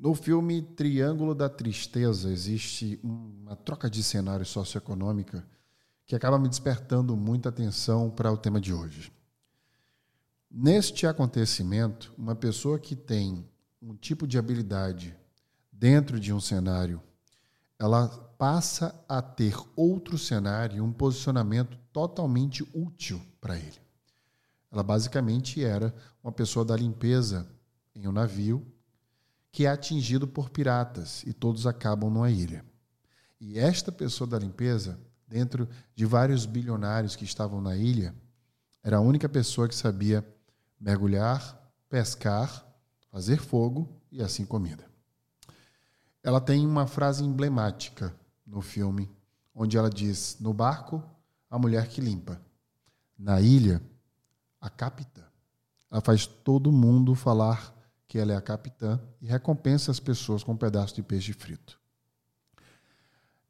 No filme Triângulo da Tristeza existe uma troca de cenário socioeconômica que acaba me despertando muita atenção para o tema de hoje. Neste acontecimento, uma pessoa que tem um tipo de habilidade dentro de um cenário, ela passa a ter outro cenário, um posicionamento totalmente útil para ele. Ela basicamente era uma pessoa da limpeza em um navio que é atingido por piratas e todos acabam numa ilha. E esta pessoa da limpeza, dentro de vários bilionários que estavam na ilha, era a única pessoa que sabia mergulhar, pescar, fazer fogo e assim comida. Ela tem uma frase emblemática no filme, onde ela diz: No barco, a mulher que limpa. Na ilha, a capitã. Ela faz todo mundo falar que ela é a capitã e recompensa as pessoas com um pedaço de peixe frito.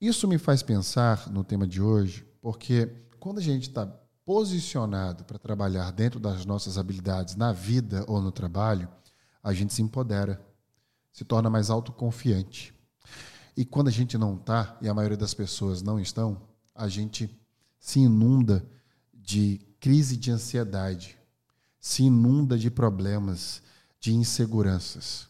Isso me faz pensar no tema de hoje, porque quando a gente está posicionado para trabalhar dentro das nossas habilidades na vida ou no trabalho, a gente se empodera, se torna mais autoconfiante. E quando a gente não está, e a maioria das pessoas não estão, a gente se inunda de crise de ansiedade, se inunda de problemas, de inseguranças.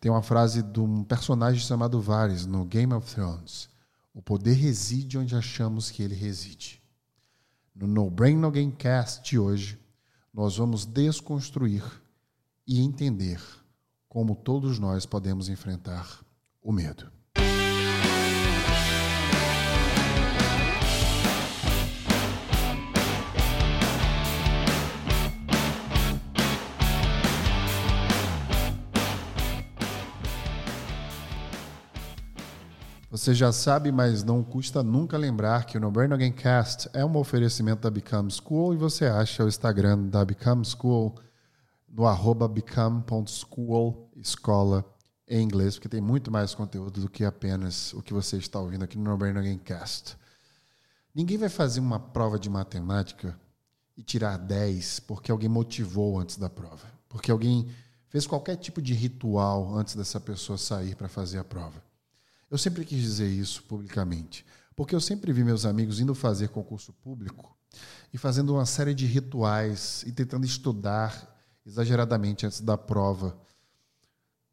Tem uma frase de um personagem chamado Varys no Game of Thrones: O poder reside onde achamos que ele reside. No No Brain No Game Cast de hoje, nós vamos desconstruir e entender como todos nós podemos enfrentar o medo. Você já sabe, mas não custa nunca lembrar que o No Brain Again Cast é um oferecimento da Become School e você acha o Instagram da Become School no arroba become.school, escola em inglês, porque tem muito mais conteúdo do que apenas o que você está ouvindo aqui no No Brain Again Cast. Ninguém vai fazer uma prova de matemática e tirar 10 porque alguém motivou antes da prova, porque alguém fez qualquer tipo de ritual antes dessa pessoa sair para fazer a prova. Eu sempre quis dizer isso publicamente, porque eu sempre vi meus amigos indo fazer concurso público e fazendo uma série de rituais e tentando estudar exageradamente antes da prova,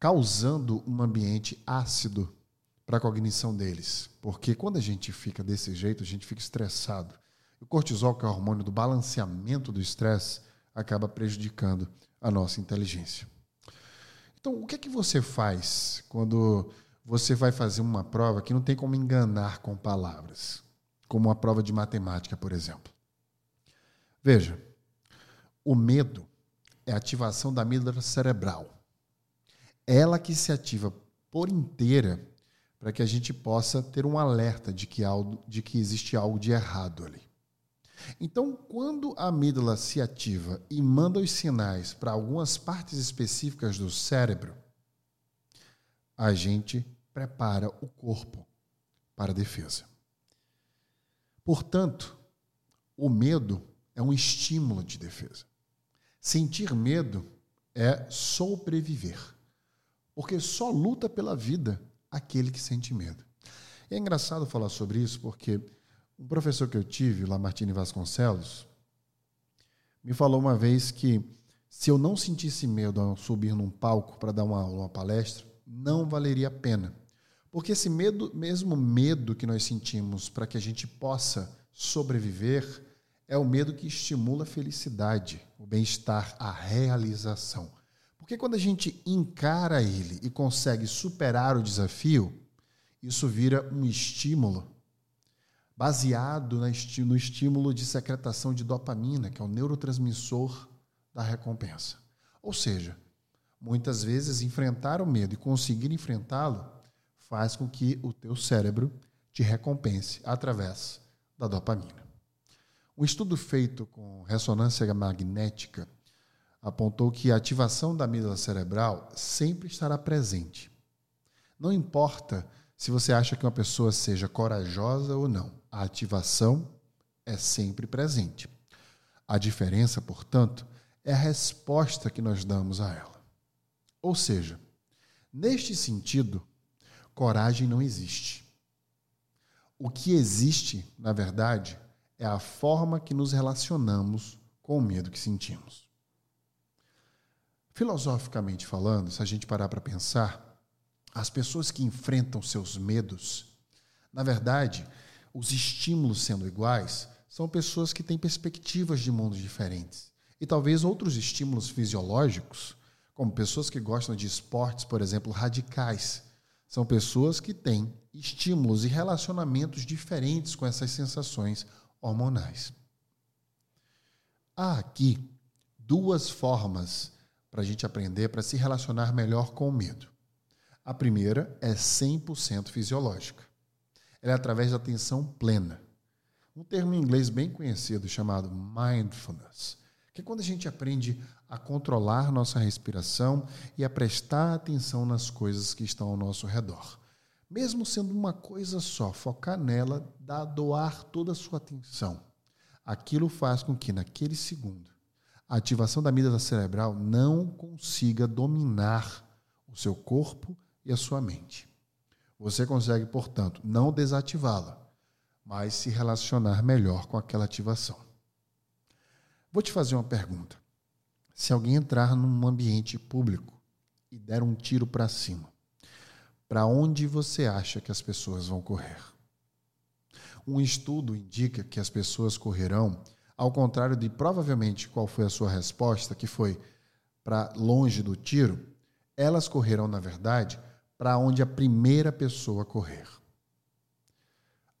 causando um ambiente ácido para a cognição deles. Porque quando a gente fica desse jeito, a gente fica estressado. O cortisol, que é o hormônio do balanceamento do estresse, acaba prejudicando a nossa inteligência. Então, o que é que você faz quando você vai fazer uma prova que não tem como enganar com palavras, como uma prova de matemática, por exemplo. Veja, o medo é a ativação da amígdala cerebral. Ela que se ativa por inteira para que a gente possa ter um alerta de que, algo, de que existe algo de errado ali. Então, quando a amígdala se ativa e manda os sinais para algumas partes específicas do cérebro, a gente prepara o corpo para a defesa. Portanto, o medo é um estímulo de defesa. Sentir medo é sobreviver, porque só luta pela vida aquele que sente medo. É engraçado falar sobre isso porque um professor que eu tive, Lamartine Vasconcelos, me falou uma vez que se eu não sentisse medo ao subir num palco para dar uma, uma palestra, não valeria a pena. Porque esse medo, mesmo medo que nós sentimos para que a gente possa sobreviver, é o medo que estimula a felicidade, o bem-estar, a realização. Porque quando a gente encara ele e consegue superar o desafio, isso vira um estímulo baseado no estímulo de secretação de dopamina, que é o neurotransmissor da recompensa. Ou seja, muitas vezes enfrentar o medo e conseguir enfrentá-lo faz com que o teu cérebro te recompense através da dopamina. Um estudo feito com ressonância magnética apontou que a ativação da amígdala cerebral sempre estará presente. Não importa se você acha que uma pessoa seja corajosa ou não, a ativação é sempre presente. A diferença, portanto, é a resposta que nós damos a ela. Ou seja, Neste sentido, coragem não existe. O que existe, na verdade, é a forma que nos relacionamos com o medo que sentimos. Filosoficamente falando, se a gente parar para pensar, as pessoas que enfrentam seus medos, na verdade, os estímulos sendo iguais, são pessoas que têm perspectivas de mundos diferentes. E talvez outros estímulos fisiológicos, como pessoas que gostam de esportes, por exemplo, radicais, são pessoas que têm estímulos e relacionamentos diferentes com essas sensações hormonais. Há aqui duas formas para a gente aprender para se relacionar melhor com o medo. A primeira é 100% fisiológica. Ela é através da atenção plena. Um termo em inglês bem conhecido chamado mindfulness, que é quando a gente aprende a controlar nossa respiração e a prestar atenção nas coisas que estão ao nosso redor. Mesmo sendo uma coisa só, focar nela dá doar toda a sua atenção. Aquilo faz com que, naquele segundo, a ativação da amígdala cerebral não consiga dominar o seu corpo e a sua mente. Você consegue, portanto, não desativá-la, mas se relacionar melhor com aquela ativação. Vou te fazer uma pergunta. Se alguém entrar num ambiente público e der um tiro para cima, para onde você acha que as pessoas vão correr? Um estudo indica que as pessoas correrão, ao contrário de provavelmente qual foi a sua resposta, que foi para longe do tiro, elas correrão, na verdade, para onde a primeira pessoa correr.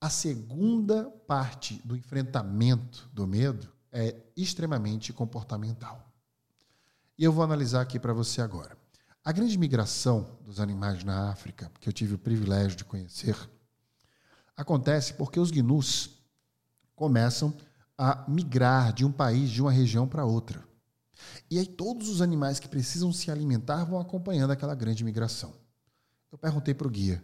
A segunda parte do enfrentamento do medo é extremamente comportamental. E eu vou analisar aqui para você agora. A grande migração dos animais na África, que eu tive o privilégio de conhecer, acontece porque os gnus começam a migrar de um país, de uma região para outra. E aí todos os animais que precisam se alimentar vão acompanhando aquela grande migração. Eu perguntei para o guia,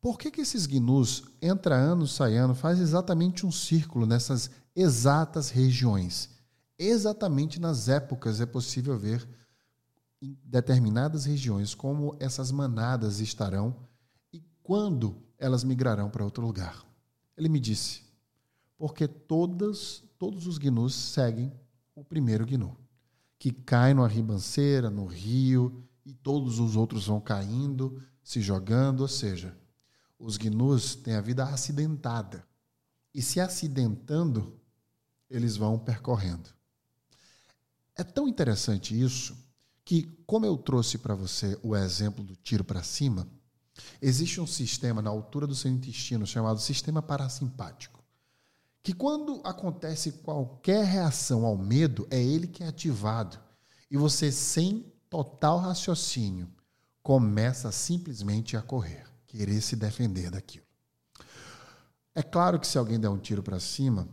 por que, que esses gnus, entra ano, sai ano, faz exatamente um círculo nessas exatas regiões? Exatamente nas épocas é possível ver em determinadas regiões como essas manadas estarão e quando elas migrarão para outro lugar. Ele me disse, porque todas, todos os gnus seguem o primeiro gnu, que cai numa ribanceira, no rio, e todos os outros vão caindo, se jogando, ou seja, os gnus têm a vida acidentada. E se acidentando, eles vão percorrendo. É tão interessante isso que, como eu trouxe para você o exemplo do tiro para cima, existe um sistema na altura do seu intestino chamado sistema parasimpático, que quando acontece qualquer reação ao medo, é ele que é ativado. E você, sem total raciocínio, começa simplesmente a correr, querer se defender daquilo. É claro que se alguém der um tiro para cima,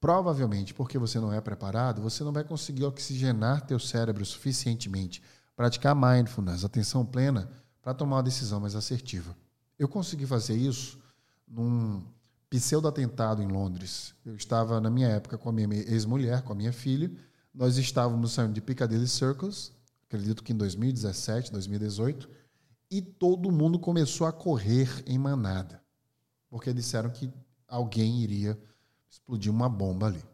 provavelmente porque você não é preparado, você não vai conseguir oxigenar teu cérebro suficientemente, praticar mindfulness, atenção plena, para tomar uma decisão mais assertiva. Eu consegui fazer isso num pseudo-atentado em Londres. Eu estava, na minha época, com a minha ex-mulher, com a minha filha. Nós estávamos saindo de Piccadilly Circus acredito que em 2017, 2018, e todo mundo começou a correr em manada, porque disseram que alguém iria explodir uma bomba ali.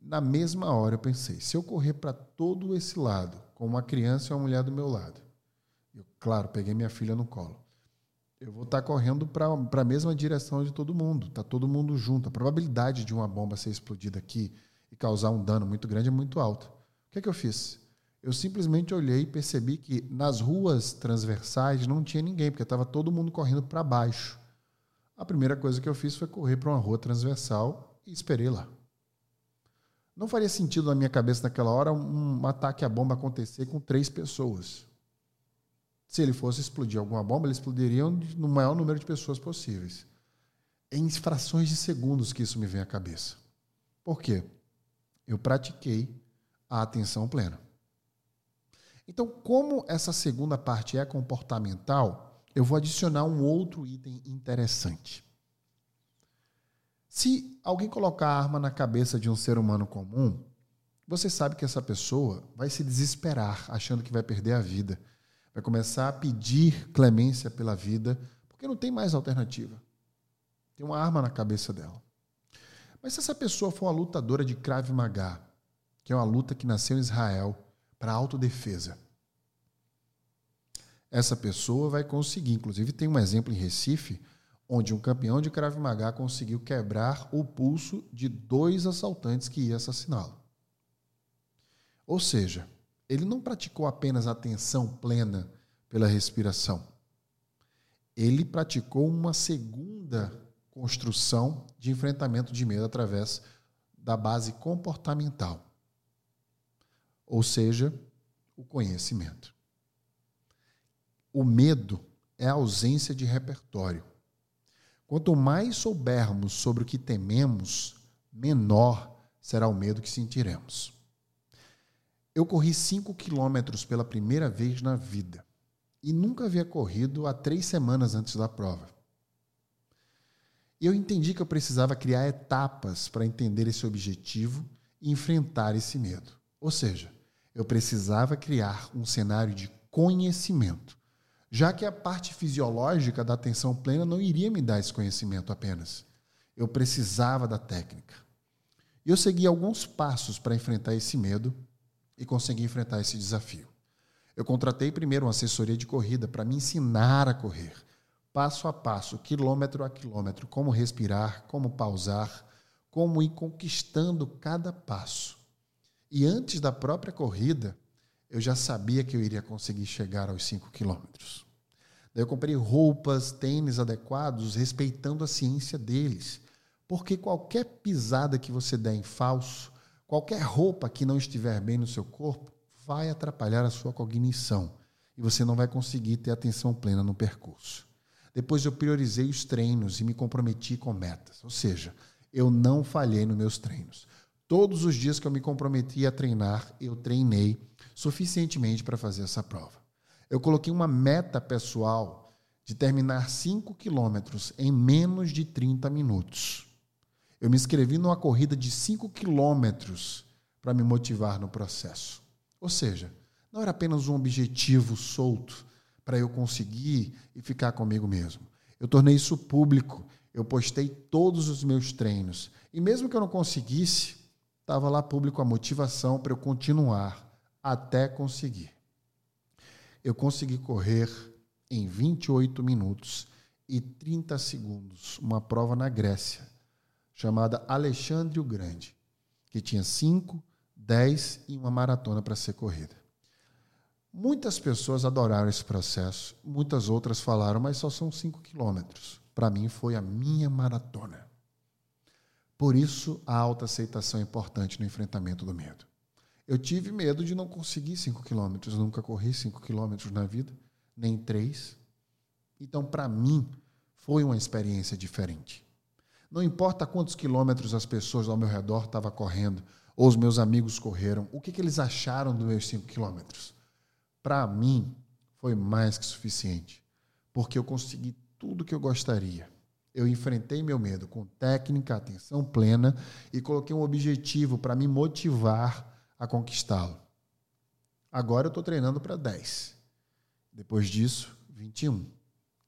Na mesma hora eu pensei, se eu correr para todo esse lado, com uma criança e uma mulher do meu lado, eu, claro, peguei minha filha no colo, eu vou estar tá correndo para a mesma direção de todo mundo, está todo mundo junto. A probabilidade de uma bomba ser explodida aqui e causar um dano muito grande é muito alta. O que, é que eu fiz? eu simplesmente olhei e percebi que nas ruas transversais não tinha ninguém, porque estava todo mundo correndo para baixo. A primeira coisa que eu fiz foi correr para uma rua transversal e esperei lá. Não faria sentido na minha cabeça naquela hora um ataque à bomba acontecer com três pessoas. Se ele fosse explodir alguma bomba, eles explodiriam no maior número de pessoas possíveis. Em frações de segundos que isso me vem à cabeça. Por quê? Eu pratiquei a atenção plena. Então, como essa segunda parte é comportamental, eu vou adicionar um outro item interessante. Se alguém colocar a arma na cabeça de um ser humano comum, você sabe que essa pessoa vai se desesperar achando que vai perder a vida, vai começar a pedir clemência pela vida, porque não tem mais alternativa. Tem uma arma na cabeça dela. Mas se essa pessoa for uma lutadora de Krav Maga, que é uma luta que nasceu em Israel para autodefesa, essa pessoa vai conseguir. Inclusive, tem um exemplo em Recife, onde um campeão de Krav Maga conseguiu quebrar o pulso de dois assaltantes que iam assassiná-lo. Ou seja, ele não praticou apenas atenção plena pela respiração. Ele praticou uma segunda construção de enfrentamento de medo através da base comportamental. Ou seja, o conhecimento. O medo é a ausência de repertório. Quanto mais soubermos sobre o que tememos, menor será o medo que sentiremos. Eu corri 5 quilômetros pela primeira vez na vida e nunca havia corrido há três semanas antes da prova. Eu entendi que eu precisava criar etapas para entender esse objetivo e enfrentar esse medo. Ou seja, eu precisava criar um cenário de conhecimento, já que a parte fisiológica da atenção plena não iria me dar esse conhecimento apenas. Eu precisava da técnica. Eu segui alguns passos para enfrentar esse medo e consegui enfrentar esse desafio. Eu contratei primeiro uma assessoria de corrida para me ensinar a correr, passo a passo, quilômetro a quilômetro, como respirar, como pausar, como ir conquistando cada passo. E antes da própria corrida, eu já sabia que eu iria conseguir chegar aos 5 quilômetros. Daí eu comprei roupas, tênis adequados, respeitando a ciência deles. Porque qualquer pisada que você der em falso, qualquer roupa que não estiver bem no seu corpo, vai atrapalhar a sua cognição. E você não vai conseguir ter atenção plena no percurso. Depois eu priorizei os treinos e me comprometi com metas. Ou seja, eu não falhei nos meus treinos. Todos os dias que eu me comprometi a treinar, eu treinei suficientemente para fazer essa prova. Eu coloquei uma meta pessoal de terminar 5 quilômetros em menos de 30 minutos. Eu me inscrevi numa corrida de 5 quilômetros para me motivar no processo. Ou seja, não era apenas um objetivo solto para eu conseguir e ficar comigo mesmo. Eu tornei isso público. Eu postei todos os meus treinos. E mesmo que eu não conseguisse, estava lá público a motivação para eu continuar até conseguir. Eu consegui correr em 28 minutos e 30 segundos uma prova na Grécia, chamada Alexandre o Grande, que tinha 5, 10 e uma maratona para ser corrida. Muitas pessoas adoraram esse processo, muitas outras falaram, mas só são 5 quilômetros. Para mim, foi a minha maratona. Por isso, a autoaceitação é importante no enfrentamento do medo. Eu tive medo de não conseguir 5 quilômetros, nunca corri 5 quilômetros na vida, nem 3. Então, para mim, foi uma experiência diferente. Não importa quantos quilômetros as pessoas ao meu redor estavam correndo, ou os meus amigos correram, o que, que eles acharam dos meus 5 quilômetros. Para mim, foi mais que suficiente, porque eu consegui tudo que eu gostaria eu enfrentei meu medo com técnica, atenção plena e coloquei um objetivo para me motivar a conquistá-lo. Agora eu estou treinando para 10. Depois disso, 21.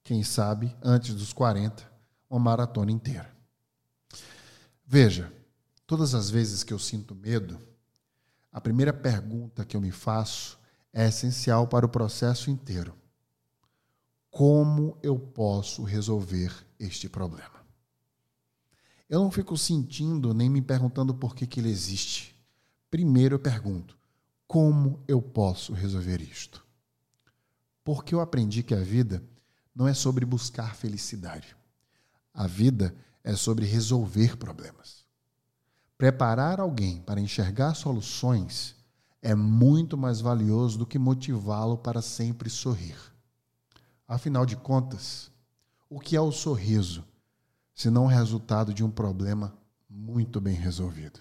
Quem sabe, antes dos 40, uma maratona inteira. Veja, todas as vezes que eu sinto medo, a primeira pergunta que eu me faço é essencial para o processo inteiro. Como eu posso resolver este problema? Eu não fico sentindo nem me perguntando por que, que ele existe. Primeiro eu pergunto: como eu posso resolver isto? Porque eu aprendi que a vida não é sobre buscar felicidade. A vida é sobre resolver problemas. Preparar alguém para enxergar soluções é muito mais valioso do que motivá-lo para sempre sorrir. Afinal de contas, o que é o sorriso, se não o resultado de um problema muito bem resolvido?